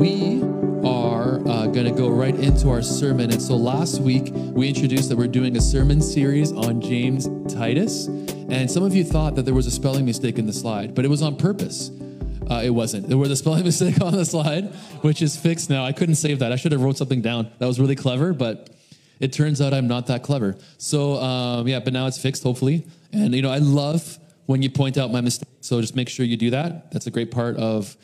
we are uh, going to go right into our sermon. And so last week we introduced that we're doing a sermon series on James Titus. And some of you thought that there was a spelling mistake in the slide, but it was on purpose. Uh, it wasn't. There was a spelling mistake on the slide, which is fixed now. I couldn't save that. I should have wrote something down. That was really clever, but it turns out I'm not that clever. So um, yeah, but now it's fixed, hopefully. And you know, I love when you point out my mistake. So just make sure you do that. That's a great part of.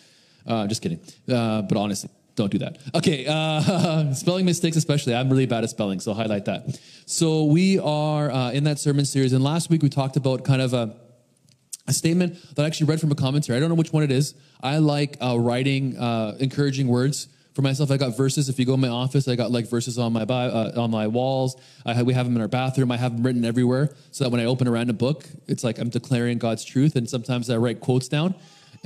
Uh, just kidding. Uh, but honestly, don't do that. Okay, uh, spelling mistakes, especially. I'm really bad at spelling, so highlight that. So we are uh, in that sermon series, and last week we talked about kind of a, a statement that I actually read from a commentary. I don't know which one it is. I like uh, writing uh, encouraging words for myself. I got verses. If you go in my office, I got like verses on my uh, on my walls. I we have them in our bathroom. I have them written everywhere, so that when I open a random book, it's like I'm declaring God's truth. And sometimes I write quotes down.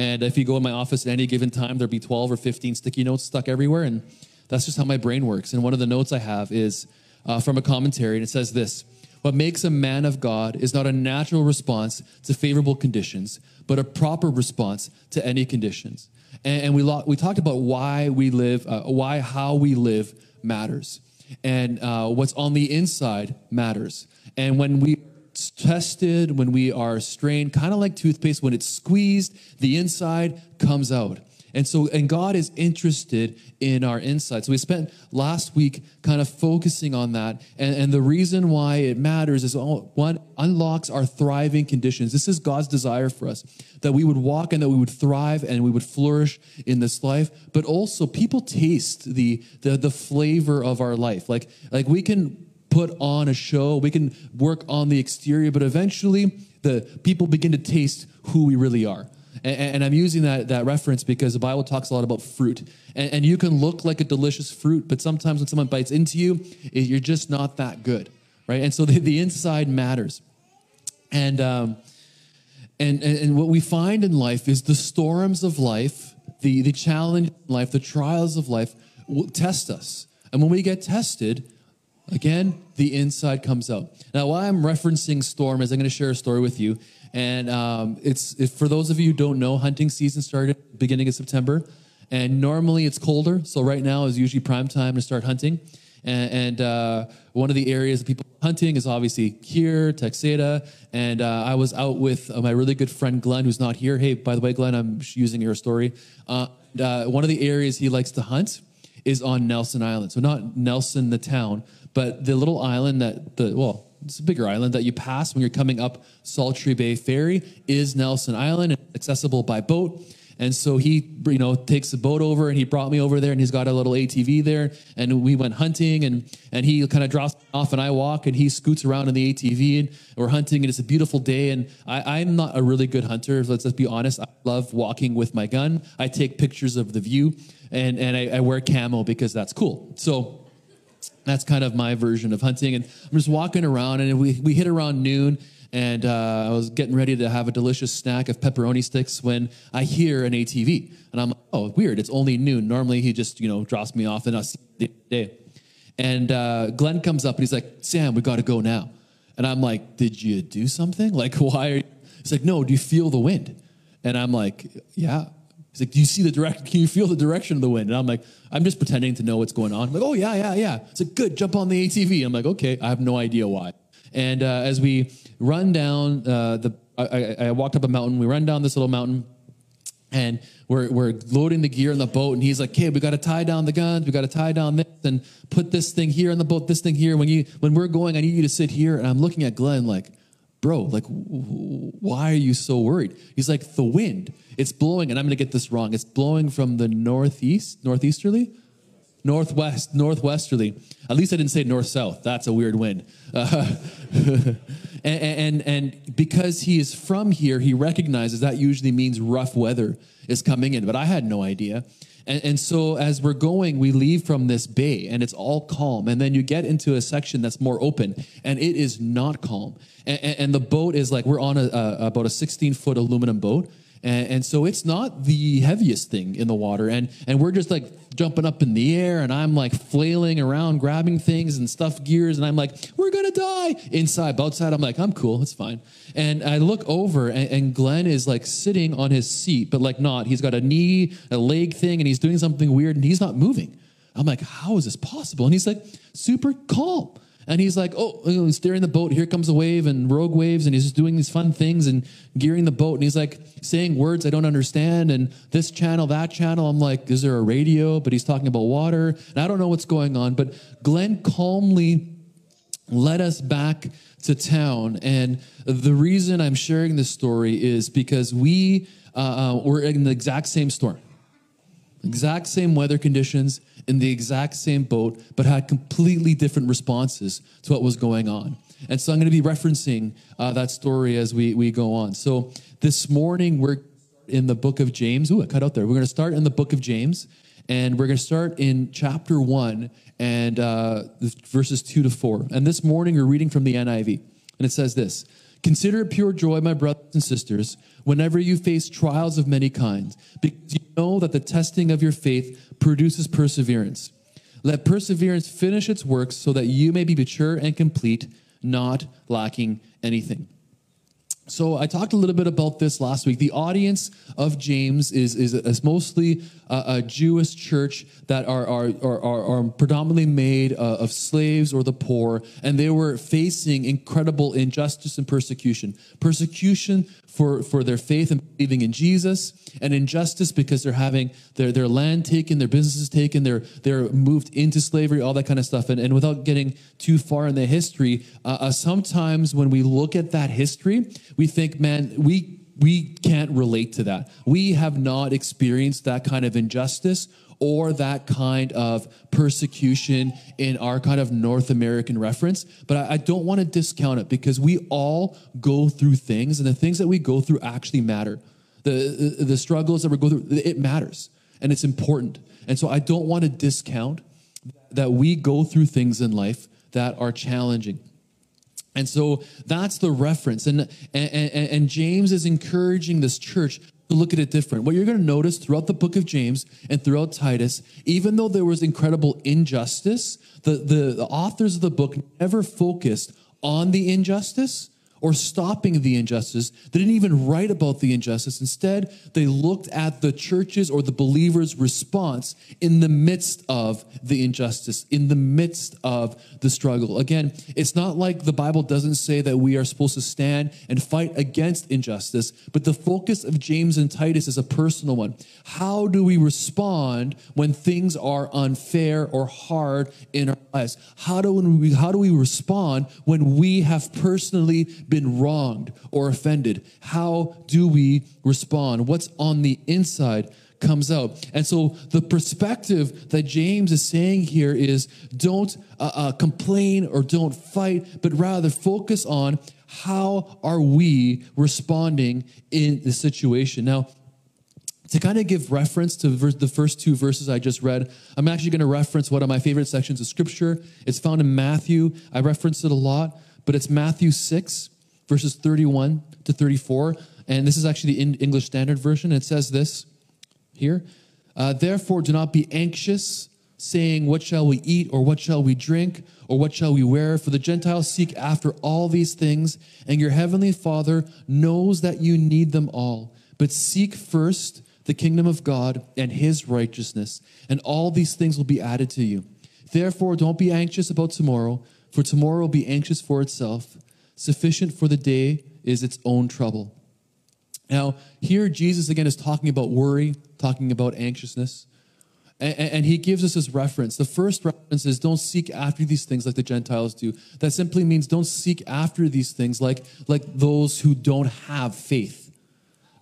And if you go in my office at any given time, there'll be 12 or 15 sticky notes stuck everywhere. And that's just how my brain works. And one of the notes I have is uh, from a commentary, and it says this What makes a man of God is not a natural response to favorable conditions, but a proper response to any conditions. And, and we, lo- we talked about why we live, uh, why how we live matters. And uh, what's on the inside matters. And when we tested, when we are strained, kind of like toothpaste, when it's squeezed, the inside comes out. And so, and God is interested in our insight. So we spent last week kind of focusing on that. And, and the reason why it matters is oh, one, unlocks our thriving conditions. This is God's desire for us that we would walk and that we would thrive and we would flourish in this life. But also people taste the, the, the flavor of our life. Like, like we can put on a show, we can work on the exterior, but eventually the people begin to taste who we really are. And, and I'm using that, that reference because the Bible talks a lot about fruit. And, and, you can look like a delicious fruit, but sometimes when someone bites into you, you're just not that good, right? And so the, the inside matters. And, um, and, and what we find in life is the storms of life, the, the challenge life, the trials of life will test us. And when we get tested, Again, the inside comes out. Now, why I'm referencing storm is I'm going to share a story with you. And um, it's if, for those of you who don't know, hunting season started beginning of September, and normally it's colder. So right now is usually prime time to start hunting. And, and uh, one of the areas that people hunting is obviously here, Texada. And uh, I was out with uh, my really good friend Glenn, who's not here. Hey, by the way, Glenn, I'm using your story. Uh, uh, one of the areas he likes to hunt is on Nelson Island. So not Nelson, the town, but the little island that the well, it's a bigger island that you pass when you're coming up Saltery Bay Ferry is Nelson Island, accessible by boat. And so he, you know, takes the boat over and he brought me over there and he's got a little ATV there and we went hunting and and he kind of drops off and I walk and he scoots around in the ATV and we're hunting and it's a beautiful day and I, I'm not a really good hunter. So Let's just be honest. I love walking with my gun. I take pictures of the view and and I, I wear camo because that's cool. So that's kind of my version of hunting. And I'm just walking around, and we, we hit around noon, and uh, I was getting ready to have a delicious snack of pepperoni sticks when I hear an ATV. And I'm oh, weird, it's only noon. Normally he just, you know, drops me off and I'll see the day. And uh, Glenn comes up and he's like, Sam, we got to go now. And I'm like, did you do something? Like, why are you? He's like, no, do you feel the wind? And I'm like, yeah. He's like, do you see the direct? Can you feel the direction of the wind? And I'm like, I'm just pretending to know what's going on. I'm like, oh yeah, yeah, yeah. It's like, good, jump on the ATV. I'm like, okay, I have no idea why. And uh, as we run down uh, the, I, I, walked up a mountain. We run down this little mountain, and we're we're loading the gear in the boat. And he's like, okay, we got to tie down the guns. We got to tie down this and put this thing here in the boat. This thing here. When you when we're going, I need you to sit here. And I'm looking at Glenn like, bro, like, why are you so worried? He's like, the wind. It's blowing, and I'm to get this wrong. It's blowing from the northeast, northeasterly, northwest, northwesterly. At least I didn't say north south. That's a weird wind. Uh, and, and and because he is from here, he recognizes that usually means rough weather is coming in. But I had no idea. And, and, so as we're going, we leave from this bay and it's all calm. And then you get into a section that's more open and it is not calm. And, and the boat is like, we're on a, a, about a 16 foot aluminum boat And, and so it's not the heaviest thing in the water. And, and we're just like jumping up in the air and I'm like flailing around, grabbing things and stuff gears. And I'm like, we're going to die inside. But outside, I'm like, I'm cool. It's fine. And I look over and, and Glenn is like sitting on his seat, but like not. He's got a knee, a leg thing, and he's doing something weird and he's not moving. I'm like, how is this possible? And he's like, super calm. And he's like, oh, know, steering the boat. Here comes a wave and rogue waves. And he's just doing these fun things and gearing the boat. And he's like saying words I don't understand. And this channel, that channel. I'm like, is there a radio? But he's talking about water. And I don't know what's going on. But Glenn calmly led us back to town. And the reason I'm sharing this story is because we uh, uh, were in the exact same storm exact same weather conditions in the exact same boat, but had completely different responses to what was going on. And so I'm going to be referencing uh, that story as we, we go on. So this morning, we're in the book of James. Ooh, I cut out there. We're going to start in the book of James, and we're going to start in chapter one and uh, verses two to four. And this morning, we're reading from the NIV, and it says this Consider it pure joy, my brothers and sisters, whenever you face trials of many kinds, because you know that the testing of your faith produces perseverance. Let perseverance finish its work so that you may be mature and complete, not lacking anything. So I talked a little bit about this last week. The audience of James is, is, is mostly a, a, Jewish church that are, are, are, are predominantly made uh, of slaves or the poor, and they were facing incredible injustice and persecution. Persecution for, for their faith and believing in Jesus, and injustice because they're having their, their land taken, their businesses taken, they're, they're moved into slavery, all that kind of stuff. And, and without getting too far in the history, uh, uh, sometimes when we look at that history, we think, man, we we can't relate to that. We have not experienced that kind of injustice or that kind of persecution in our kind of North American reference. But I, I don't want to discount it because we all go through things, and the things that we go through actually matter. The, the, the struggles that we go through, it matters and it's important. And so I don't want to discount that we go through things in life that are challenging. And so that's the reference. And, and, and, James is encouraging this church to look at it different. What you're going to notice throughout the book of James and throughout Titus, even though there was incredible injustice, the, the, the authors of the book never focused on the injustice or stopping the injustice. They didn't even write about the injustice. Instead, they looked at the church's or the believer's response in the midst of the injustice, in the midst of the struggle. Again, it's not like the Bible doesn't say that we are supposed to stand and fight against injustice, but the focus of James and Titus is a personal one. How do we respond when things are unfair or hard in our lives? How do we, how do we respond when we have personally been wronged or offended, how do we respond? What's on the inside comes out. And so the perspective that James is saying here is don't uh, uh, complain or don't fight, but rather focus on how are we responding in the situation. Now, to kind of give reference to the first two verses I just read, I'm actually going to reference one of my favorite sections of scripture. It's found in Matthew. I reference it a lot, but it's Matthew 6, verses 31 to 34. And this is actually the English Standard Version. It says this here uh, Therefore, do not be anxious, saying, What shall we eat, or what shall we drink, or what shall we wear? For the Gentiles seek after all these things, and your heavenly Father knows that you need them all. But seek first the kingdom of God and his righteousness, and all these things will be added to you. Therefore, don't be anxious about tomorrow, for tomorrow will be anxious for itself. Sufficient for the day is its own trouble. Now, here Jesus again is talking about worry, talking about anxiousness. And, and, he gives us this reference. The first reference is don't seek after these things like the Gentiles do. That simply means don't seek after these things like, like those who don't have faith.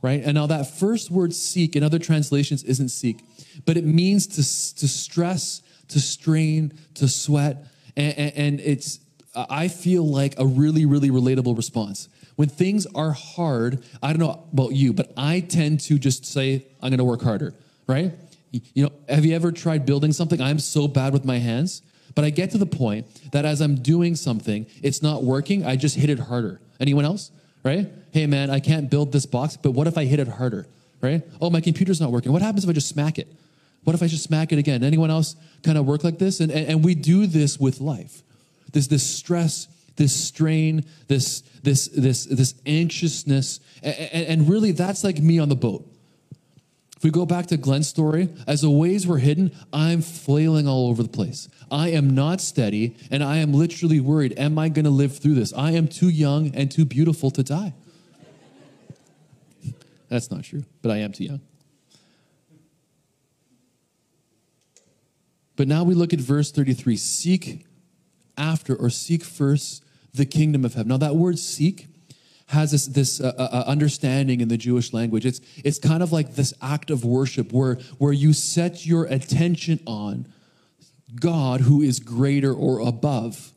Right? And now that first word seek in other translations isn't seek, but it means to, to stress, to strain, to sweat. And, and, and it's I feel like a really, really relatable response. When things are hard, I don't know about you, but I tend to just say, I'm to work harder, right? You know, have you ever tried building something? I'm so bad with my hands, but I get to the point that as I'm doing something, it's not working. I just hit it harder. Anyone else? right? Hey, man, I can't build this box, but what if I hit it harder, right? Oh, my computer's not working. What happens if I just smack it? What if I just smack it again? Anyone else kind of work like this? And, and, and we do this with life. There's this stress, this strain, this, this, this, this anxiousness. And, and really, that's like me on the boat. If we go back to Glenn's story, as the waves were hidden, I'm flailing all over the place. I am not steady, and I am literally worried Am I going to live through this? I am too young and too beautiful to die. That's not true, but I am too young. But now we look at verse 33 seek after or seek first the kingdom of heaven. Now, that word seek has this, this uh, uh, uh, understanding in the Jewish language. It's, it's kind of like this act of worship where, where you set your attention on God who is greater or above.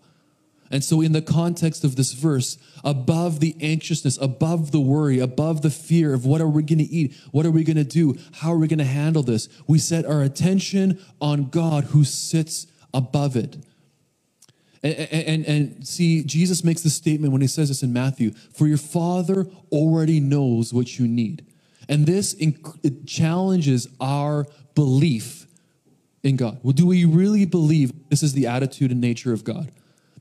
And so, in the context of this verse, above the anxiousness, above the worry, above the fear of what are we going to eat? What are we going to do? How are we going to handle this? We set our attention on God who sits above it. And, and, and, see, Jesus makes the statement when he says this in Matthew For your Father already knows what you need. And this inc- challenges our belief in God. Well, do we really believe this is the attitude and nature of God?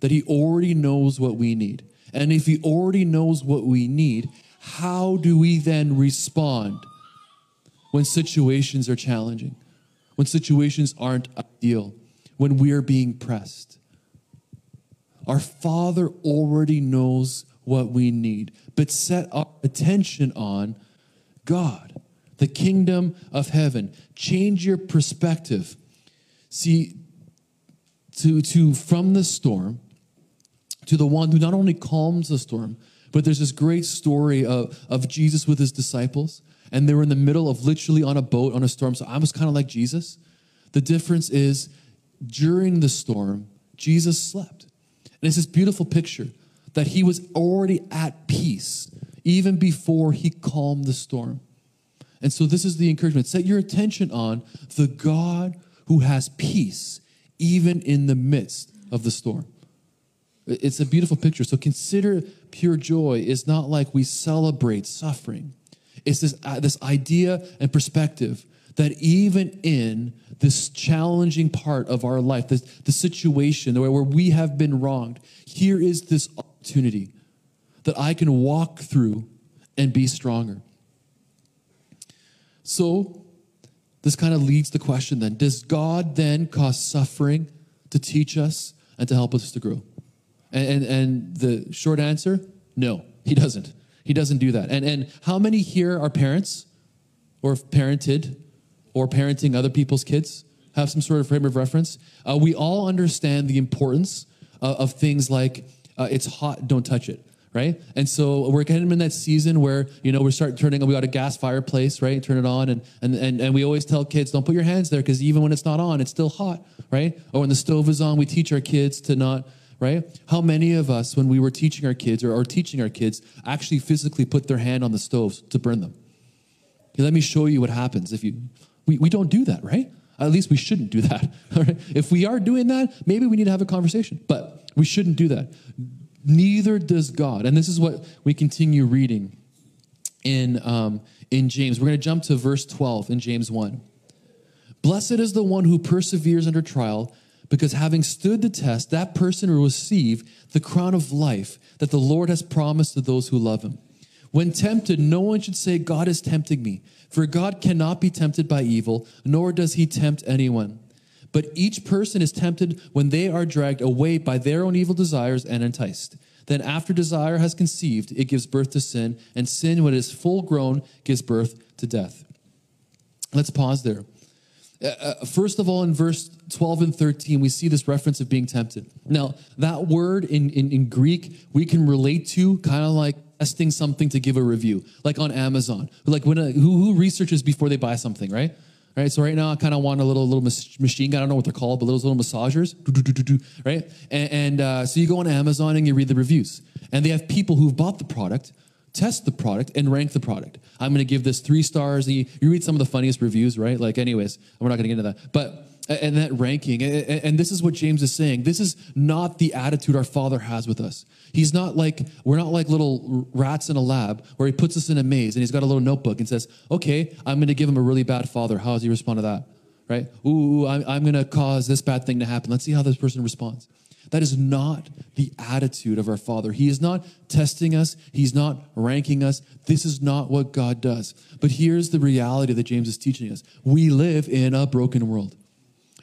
That he already knows what we need. And if he already knows what we need, how do we then respond when situations are challenging, when situations aren't ideal, when we are being pressed? Our Father already knows what we need, but set our attention on God, the kingdom of heaven. Change your perspective. See, to, to from the storm to the one who not only calms the storm, but there's this great story of, of Jesus with his disciples, and they were in the middle of literally on a boat on a storm. So I was kind of like Jesus. The difference is during the storm, Jesus slept. And it's this beautiful picture that he was already at peace even before he calmed the storm. And so, this is the encouragement set your attention on the God who has peace even in the midst of the storm. It's a beautiful picture. So, consider pure joy is not like we celebrate suffering, it's this, uh, this idea and perspective that even in this challenging part of our life, this, the situation where, where we have been wronged, here is this opportunity that I can walk through and be stronger. So, this kind of leads the question then Does God then cause suffering to teach us and to help us to grow? And, and, and the short answer no, He doesn't. He doesn't do that. And, and how many here are parents or parented or parenting other people's kids have some sort of frame of reference. Uh, we all understand the importance uh, of things like uh, it's hot, don't touch it, right? And so we're kind of in that season where you know we start turning. We got a gas fireplace, right? Turn it on, and and and, and we always tell kids don't put your hands there because even when it's not on, it's still hot, right? Or when the stove is on, we teach our kids to not. Right? How many of us, when we were teaching our kids or, or teaching our kids, actually physically put their hand on the stoves to burn them? Okay, let me show you what happens if you we, we don't do that, right? At least we shouldn't do that. If we are doing that, maybe we need to have a conversation, but we shouldn't do that. Neither does God. And this is what we continue reading in, um, in James. We're going to jump to verse 12 in James 1. Blessed is the one who perseveres under trial, because having stood the test, that person will receive the crown of life that the Lord has promised to those who love him. When tempted, no one should say, God is tempting me. For God cannot be tempted by evil, nor does he tempt anyone. But each person is tempted when they are dragged away by their own evil desires and enticed. Then, after desire has conceived, it gives birth to sin, and sin, when it is full grown, gives birth to death. Let's pause there. Uh, uh first of all, in verse 12 and 13, we see this reference of being tempted. Now, that word in, in, in Greek, we can relate to kind of like testing something to give a review, like on Amazon. Like when a, who, who researches before they buy something, right? Right. So right now I kind of want a little little machine gun. I don't know what they're called, but those little massagers, right? And, and uh, so you go on Amazon and you read the reviews, and they have people who've bought the product, test the product, and rank the product. I'm going to give this three stars. You, you read some of the funniest reviews, right? Like, anyways, we're not going to get into that, but and that ranking. And this is what James is saying. This is not the attitude our Father has with us. He's not like, we're not like little rats in a lab where he puts us in a maze and he's got a little notebook and says, okay, I'm going to give him a really bad father. How does he respond to that? Right? Ooh, I'm, I'm going to cause this bad thing to happen. Let's see how this person responds. That is not the attitude of our Father. He is not testing us, He's not ranking us. This is not what God does. But here's the reality that James is teaching us we live in a broken world.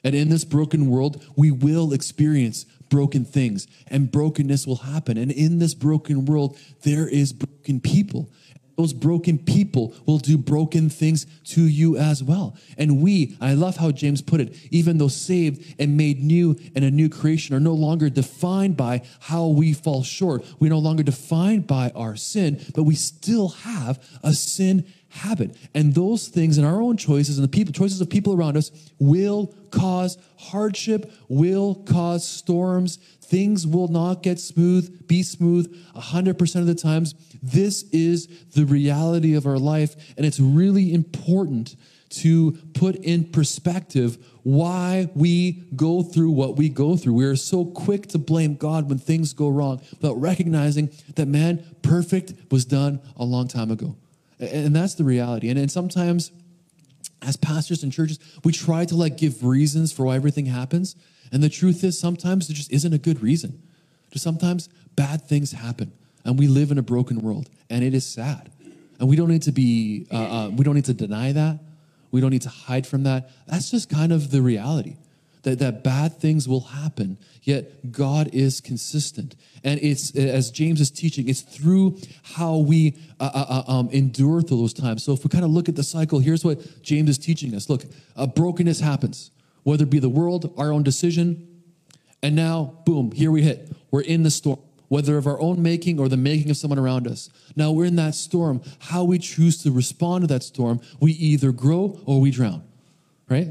And in this broken world, we will experience broken things and brokenness will happen. And in this broken world, there is broken people. Those broken people will do broken things to you as well. And we, I love how James put it, even though saved and made new and a new creation, are no longer defined by how we fall short. We're no longer defined by our sin, but we still have a sin habit. And those things and our own choices and the people choices of people around us will cause hardship, will cause storms. Things will not get smooth, be smooth 100% of the times. This is the reality of our life. And it's really important to put in perspective why we go through what we go through. We are so quick to blame God when things go wrong without recognizing that, man, perfect was done a long time ago. And that's the reality. And, and sometimes, as pastors and churches, we try to like give reasons for why everything happens. And the truth is, sometimes there just isn't a good reason. Just sometimes bad things happen, and we live in a broken world, and it is sad. And we don't need to be, uh, uh, we don't need to deny that. We don't need to hide from that. That's just kind of the reality that, that bad things will happen, yet God is consistent. And it's, as James is teaching, it's through how we uh, uh, uh um, endure through those times. So if we kind of look at the cycle, here's what James is teaching us. Look, a brokenness happens, whether it be the world, our own decision, and now, boom, here we hit. We're in the storm whether of our own making or the making of someone around us. Now we're in that storm. How we choose to respond to that storm, we either grow or we drown, right?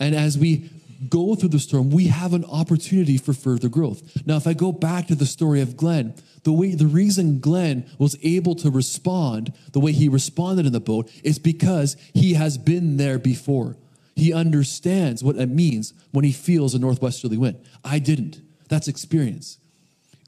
And as we go through the storm, we have an opportunity for further growth. Now, if I go back to the story of Glenn, the way the reason Glenn was able to respond the way he responded in the boat is because he has been there before. He understands what it means when he feels a northwesterly wind. I didn't. That's experience.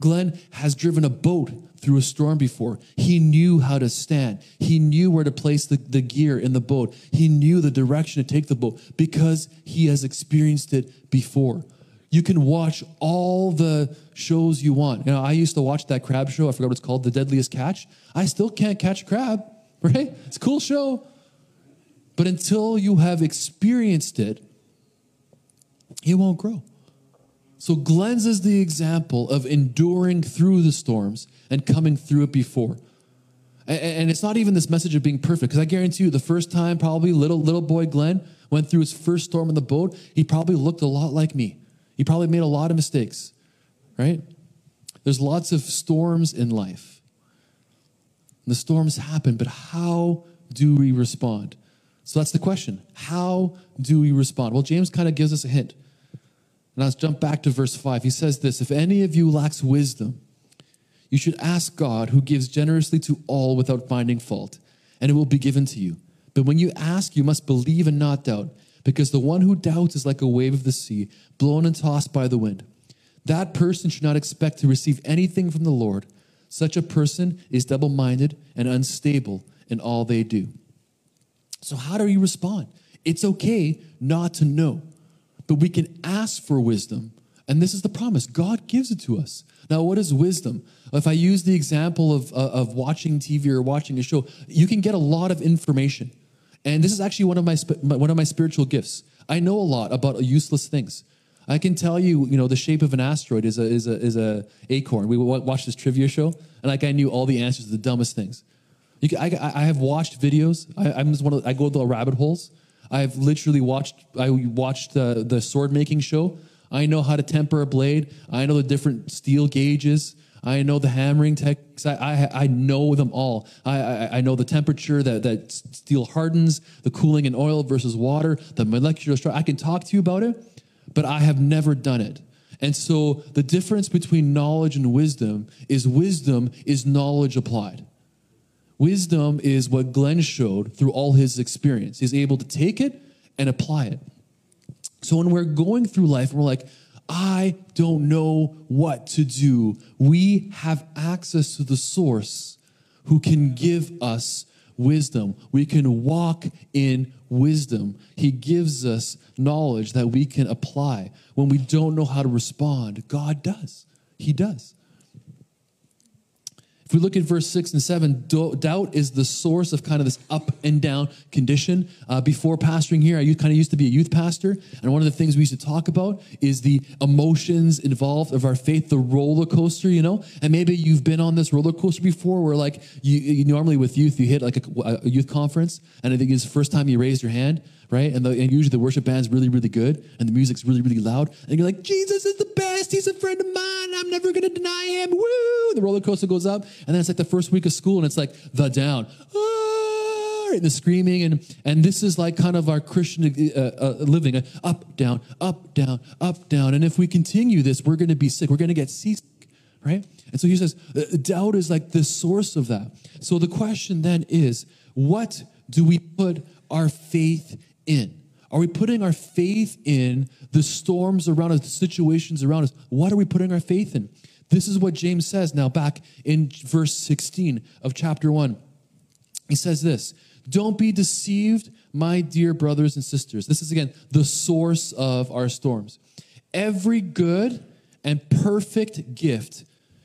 Glenn has driven a boat through a storm before. He knew how to stand. He knew where to place the, the gear in the boat. He knew the direction to take the boat because he has experienced it before. You can watch all the shows you want. You know, I used to watch that crab show. I forgot what it's called, The Deadliest Catch. I still can't catch a crab, right? It's a cool show. But until you have experienced it, it won't grow. So Glenn's is the example of enduring through the storms and coming through it before. And it's not even this message of being perfect, because I guarantee you, the first time probably little little boy Glenn went through his first storm in the boat, he probably looked a lot like me. He probably made a lot of mistakes, right? There's lots of storms in life. The storms happen, but how do we respond? So that's the question. How do we respond? Well, James kind of gives us a hint. And let's jump back to verse 5. He says this If any of you lacks wisdom, you should ask God, who gives generously to all without finding fault, and it will be given to you. But when you ask, you must believe and not doubt, because the one who doubts is like a wave of the sea, blown and tossed by the wind. That person should not expect to receive anything from the Lord. Such a person is double minded and unstable in all they do. So, how do you respond? It's okay not to know. But we can ask for wisdom. And this is the promise God gives it to us. Now, what is wisdom? If I use the example of, uh, of watching TV or watching a show, you can get a lot of information. And this is actually one of my, one of my spiritual gifts. I know a lot about useless things. I can tell you, you know, the shape of an asteroid is a is a is a acorn. We watched this trivia show, and like I knew all the answers to the dumbest things. Can, I, I have watched videos. I, am just one of I go to the rabbit holes I've literally watched, I watched the, the sword making show. I know how to temper a blade. I know the different steel gauges. I know the hammering techniques. I, I, I know them all. I, I, I, know the temperature that, that steel hardens, the cooling in oil versus water, the molecular structure. I can talk to you about it, but I have never done it. And so the difference between knowledge and wisdom is wisdom is knowledge applied. Wisdom is what Glenn showed through all his experience. He's able to take it and apply it. So when we're going through life and we're like, I don't know what to do, we have access to the source who can give us wisdom. We can walk in wisdom. He gives us knowledge that we can apply. When we don't know how to respond, God does. He does. We look at verse six and seven, doubt is the source of kind of this up and down condition. Uh, before pastoring here, I kind of used to be a youth pastor, and one of the things we used to talk about is the emotions involved of our faith, the roller coaster, you know. And maybe you've been on this roller coaster before, where like you, you normally with youth, you hit like a, a youth conference, and I think it's the first time you raised your hand, right? And, the, and usually the worship band's really, really good, and the music's really, really loud, and you're like, Jesus is the best. He's a friend of mine. I'm never gonna deny him. Woo! The roller coaster goes up, and then it's like the first week of school, and it's like the down. Ah, and the screaming, and and this is like kind of our Christian uh, uh, living, uh, up, down, up, down, up, down. And if we continue this, we're going to be sick. We're going to get seasick, right? And so he says, uh, doubt is like the source of that. So the question then is, what do we put our faith in? Are we putting our faith in the storms around us, the situations around us? What are we putting our faith in? This is what James says now, back in verse 16 of chapter 1. He says this Don't be deceived, my dear brothers and sisters. This is again the source of our storms. Every good and perfect gift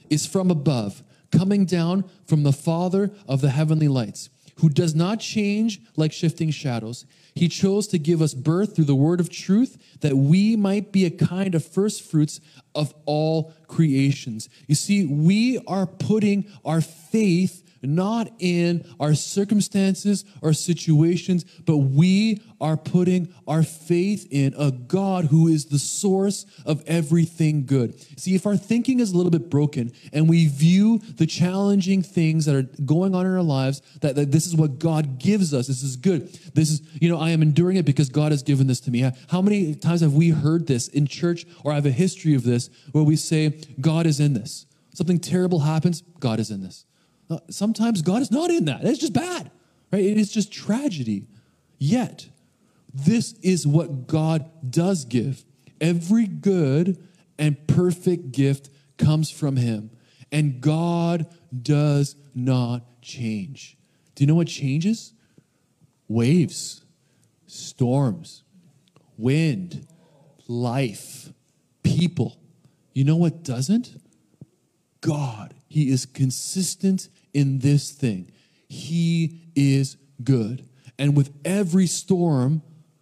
is from above, coming down from the Father of the heavenly lights, who does not change like shifting shadows. He chose to give us birth through the word of truth that we might be a kind of first fruits of all creations. You see, we are putting our faith not in our circumstances or situations, but we are putting our faith in a God who is the source of everything good. See, if our thinking is a little bit broken and we view the challenging things that are going on in our lives, that, that this is what God gives us, this is good. This is, you know, I am enduring it because God has given this to me. How many times have we heard this in church or I have a history of this where we say, God is in this? Something terrible happens, God is in this. Uh, sometimes God is not in that. It's just bad, right? It is just tragedy. Yet, this is what God does give. Every good and perfect gift comes from Him, and God does not change. Do you know what changes? Waves, storms, wind, life, people. You know what doesn't? God. He is consistent in this thing. He is good. And with every storm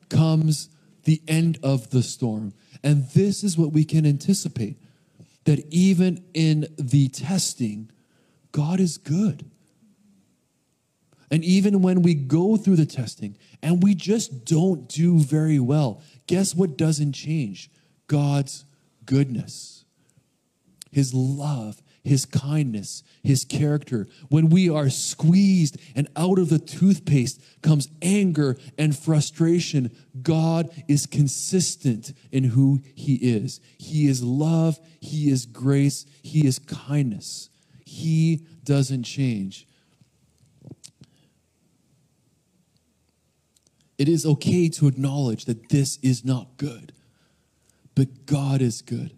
comes the end of the storm. And this is what we can anticipate that even in the testing, God is good. And even when we go through the testing and we just don't do very well, guess what doesn't change? God's goodness, His love, his kindness, his character. When we are squeezed and out of the toothpaste comes anger and frustration, God is consistent in who he is. He is love, he is grace, he is kindness. He doesn't change. It is okay to acknowledge that this is not good, but God is good.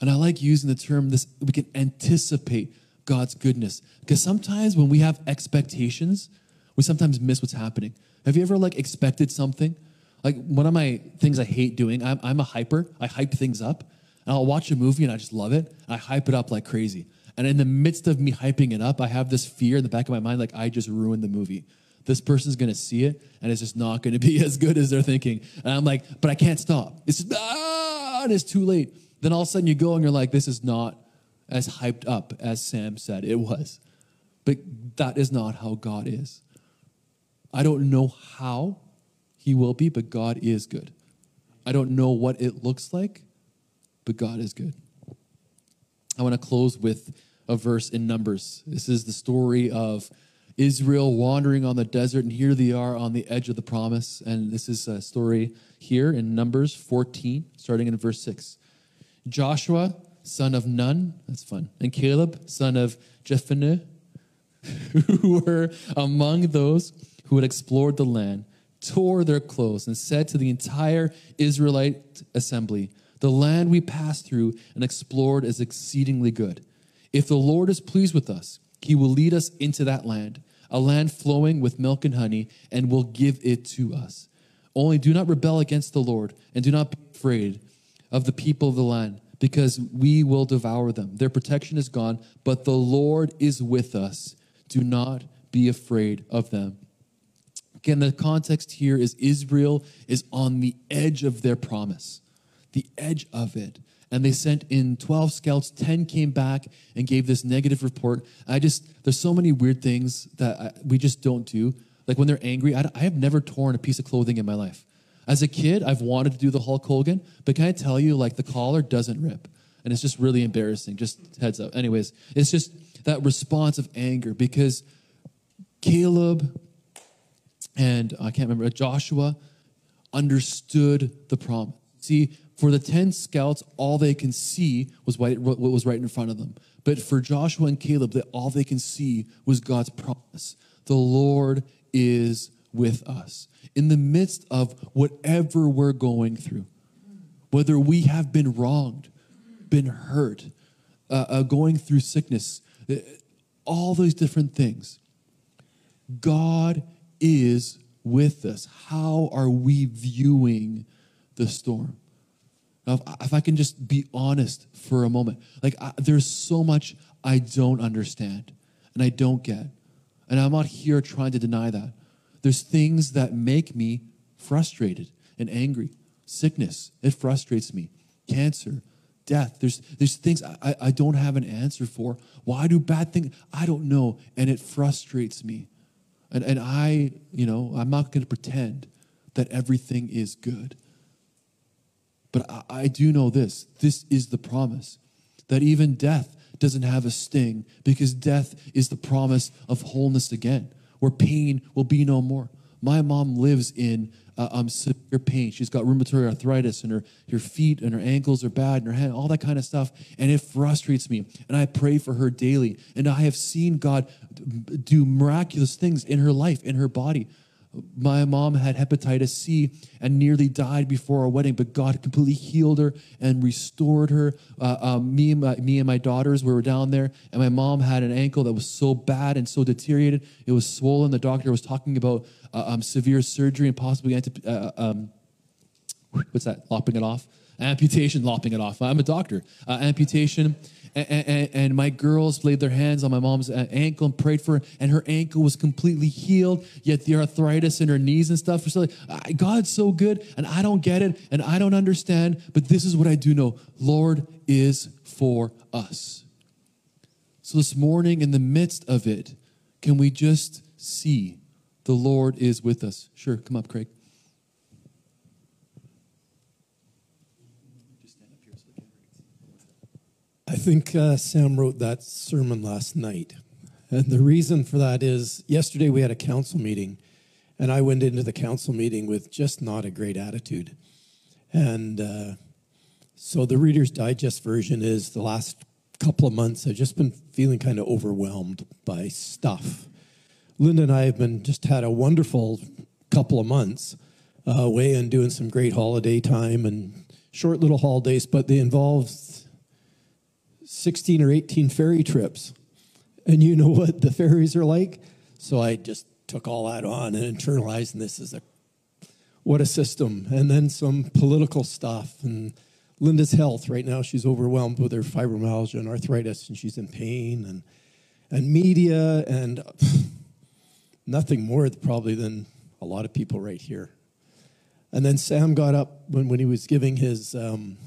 And I like using the term this we can anticipate God's goodness. Because sometimes when we have expectations, we sometimes miss what's happening. Have you ever like expected something? Like one of my things I hate doing, I'm, I'm a hyper. I hype things up. And I'll watch a movie and I just love it. I hype it up like crazy. And in the midst of me hyping it up, I have this fear in the back of my mind, like I just ruined the movie. This person's gonna see it and it's just not gonna be as good as they're thinking. And I'm like, but I can't stop. It's just, ah, and it's too late. Then all of a sudden you go and you're like, this is not as hyped up as Sam said it was. But that is not how God is. I don't know how he will be, but God is good. I don't know what it looks like, but God is good. I want to close with a verse in Numbers. This is the story of Israel wandering on the desert, and here they are on the edge of the promise. And this is a story here in Numbers 14, starting in verse 6. Joshua, son of Nun, that's fun, and Caleb, son of Jephunneh, who were among those who had explored the land, tore their clothes, and said to the entire Israelite assembly, The land we passed through and explored is exceedingly good. If the Lord is pleased with us, he will lead us into that land, a land flowing with milk and honey, and will give it to us. Only do not rebel against the Lord, and do not be afraid of the people of the land, because we will devour them. Their protection is gone, but the Lord is with us. Do not be afraid of them. Again, the context here is Israel is on the edge of their promise, the edge of it. And they sent in 12 scouts, 10 came back and gave this negative report. I just, there's so many weird things that I, we just don't do. Like when they're angry, I, I have never torn a piece of clothing in my life. As a kid, I've wanted to do the Hulk Hogan, but can I tell you, like the collar doesn't rip. And it's just really embarrassing. Just heads up. Anyways, it's just that response of anger because Caleb and I can't remember, Joshua understood the promise. See, for the 10 scouts, all they can see was what was right in front of them. But for Joshua and Caleb, all they can see was God's promise. The Lord is with us. In the midst of whatever we're going through, whether we have been wronged, been hurt, uh, uh, going through sickness, uh, all those different things, God is with us. How are we viewing the storm? Now, if, if I can just be honest for a moment, like I, there's so much I don't understand and I don't get. And I'm not here trying to deny that. There's things that make me frustrated and angry. Sickness, it frustrates me. Cancer, death. There's, there's things I, I don't have an answer for. Why do bad things? I don't know. And it frustrates me. And, and I, you know, I'm not going to pretend that everything is good. But I, I do know this this is the promise that even death doesn't have a sting because death is the promise of wholeness again, where pain will be no more. My mom lives in uh, um, severe pain. She's got rheumatoid arthritis, and her, her feet and her ankles are bad, and her hand, all that kind of stuff. And it frustrates me. And I pray for her daily. And I have seen God do miraculous things in her life, in her body. My mom had hepatitis C and nearly died before our wedding, but God completely healed her and restored her. Uh, um, me, and my, me and my daughters we were down there, and my mom had an ankle that was so bad and so deteriorated. It was swollen. The doctor was talking about uh, um, severe surgery and possibly anti- uh, um, what's that? Lopping it off? Amputation, lopping it off. I'm a doctor. Uh, amputation and, and, my girls laid their hands on my mom's uh, ankle and prayed for her, and her ankle was completely healed. Yet the arthritis in her knees and stuff. So like, God's so good, and I don't get it, and I don't understand. But this is what I do know: Lord is for us. So this morning, in the midst of it, can we just see the Lord is with us? Sure, come up, Craig. I think uh, Sam wrote that sermon last night. And the reason for that is yesterday we had a council meeting, and I went into the council meeting with just not a great attitude. And uh, so the Reader's Digest version is the last couple of months, I've just been feeling kind of overwhelmed by stuff. Linda and I have been just had a wonderful couple of months uh, away and doing some great holiday time and short little holidays, but they involve 16 or 18 ferry trips. And you know what the ferries are like? So I just took all that on and internalized, and this is a what a system. And then some political stuff and Linda's health. Right now, she's overwhelmed with her fibromyalgia and arthritis, and she's in pain, and and media, and nothing more probably than a lot of people right here. And then Sam got up when, when he was giving his um,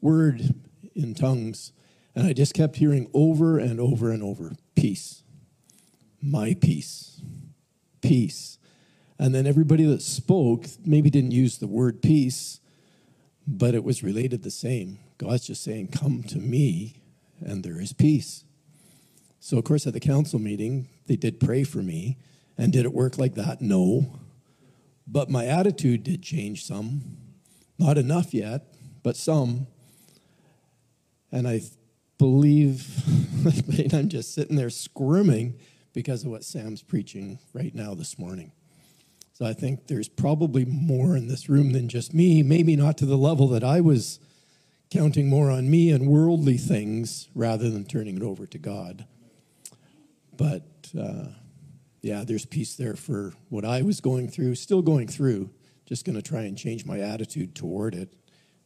word in tongues and I just kept hearing over and over and over peace, my peace, peace. And then everybody that spoke maybe didn't use the word peace, but it was related the same. God's just saying, Come to me, and there is peace. So, of course, at the council meeting, they did pray for me. And did it work like that? No. But my attitude did change some. Not enough yet, but some. And I believe I'm just sitting there squirming because of what Sam's preaching right now this morning. So I think there's probably more in this room than just me, maybe not to the level that I was counting more on me and worldly things rather than turning it over to God. But uh, yeah, there's peace there for what I was going through, still going through. Just going to try and change my attitude toward it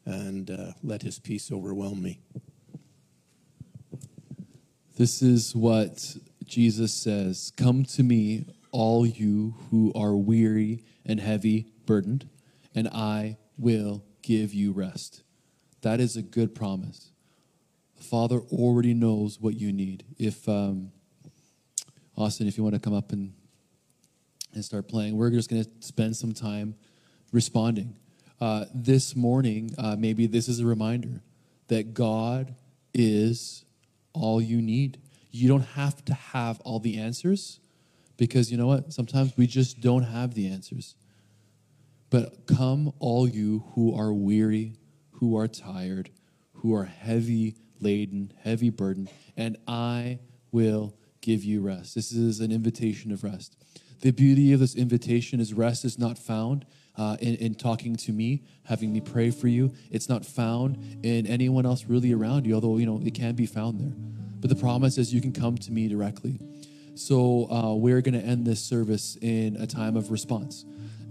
and uh, let His peace overwhelm me. This is what Jesus says Come to me, all you who are weary and heavy burdened, and I will give you rest. That is a good promise. The Father already knows what you need. If, um, Austin, if you want to come up and, and start playing, we're just going to spend some time responding. Uh, this morning, uh, maybe this is a reminder that God is all you need. You don't have to have all the answers because you know what? Sometimes we just don't have the answers. But come, all you who are weary, who are tired, who are heavy laden, heavy burdened, and I will give you rest. This is an invitation of rest. The beauty of this invitation is rest is not found uh, in, in talking to me, having me pray for you. It's not found in anyone else really around you, although, you know, it can be found there. But the promise is you can come to me directly. So uh, we're going to end this service in a time of response.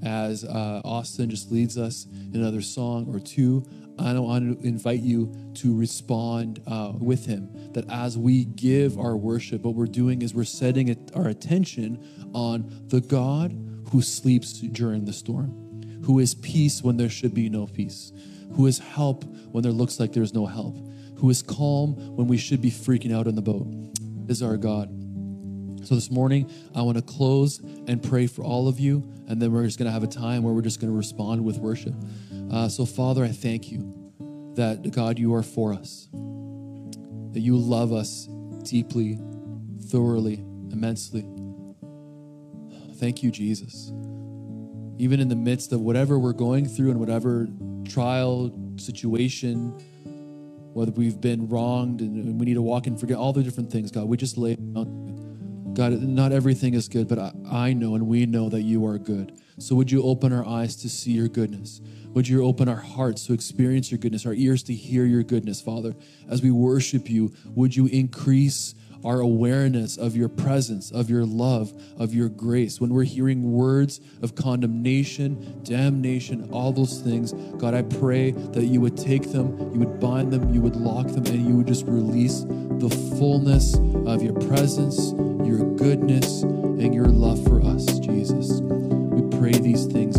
As uh, Austin just leads us in another song or two, I want to invite you to respond uh, with him. That as we give our worship, what we're doing is we're setting our attention on the God who sleeps during the storm, who is peace when there should be no peace, who is help when there looks like there's no help, who is calm when we should be freaking out in the boat, is our God. So this morning, I want to close and pray for all of you, and then we're just going to have a time where we're just going to respond with worship. Uh, so, Father, I thank you that, God, you are for us, that you love us deeply, thoroughly, immensely. Thank you, Jesus. Even in the midst of whatever we're going through and whatever trial, situation, whether we've been wronged and we need to walk and forget all the different things, God, we just lay down. God, not everything is good, but I, I know and we know that you are good. So would you open our eyes to see your goodness? Would you open our hearts to experience your goodness, our ears to hear your goodness, Father? As we worship you, would you increase our awareness of your presence, of your love, of your grace. When we're hearing words of condemnation, damnation, all those things, God, I pray that you would take them, you would bind them, you would lock them, and you would just release the fullness of your presence, your goodness, and your love for us, Jesus. We pray these things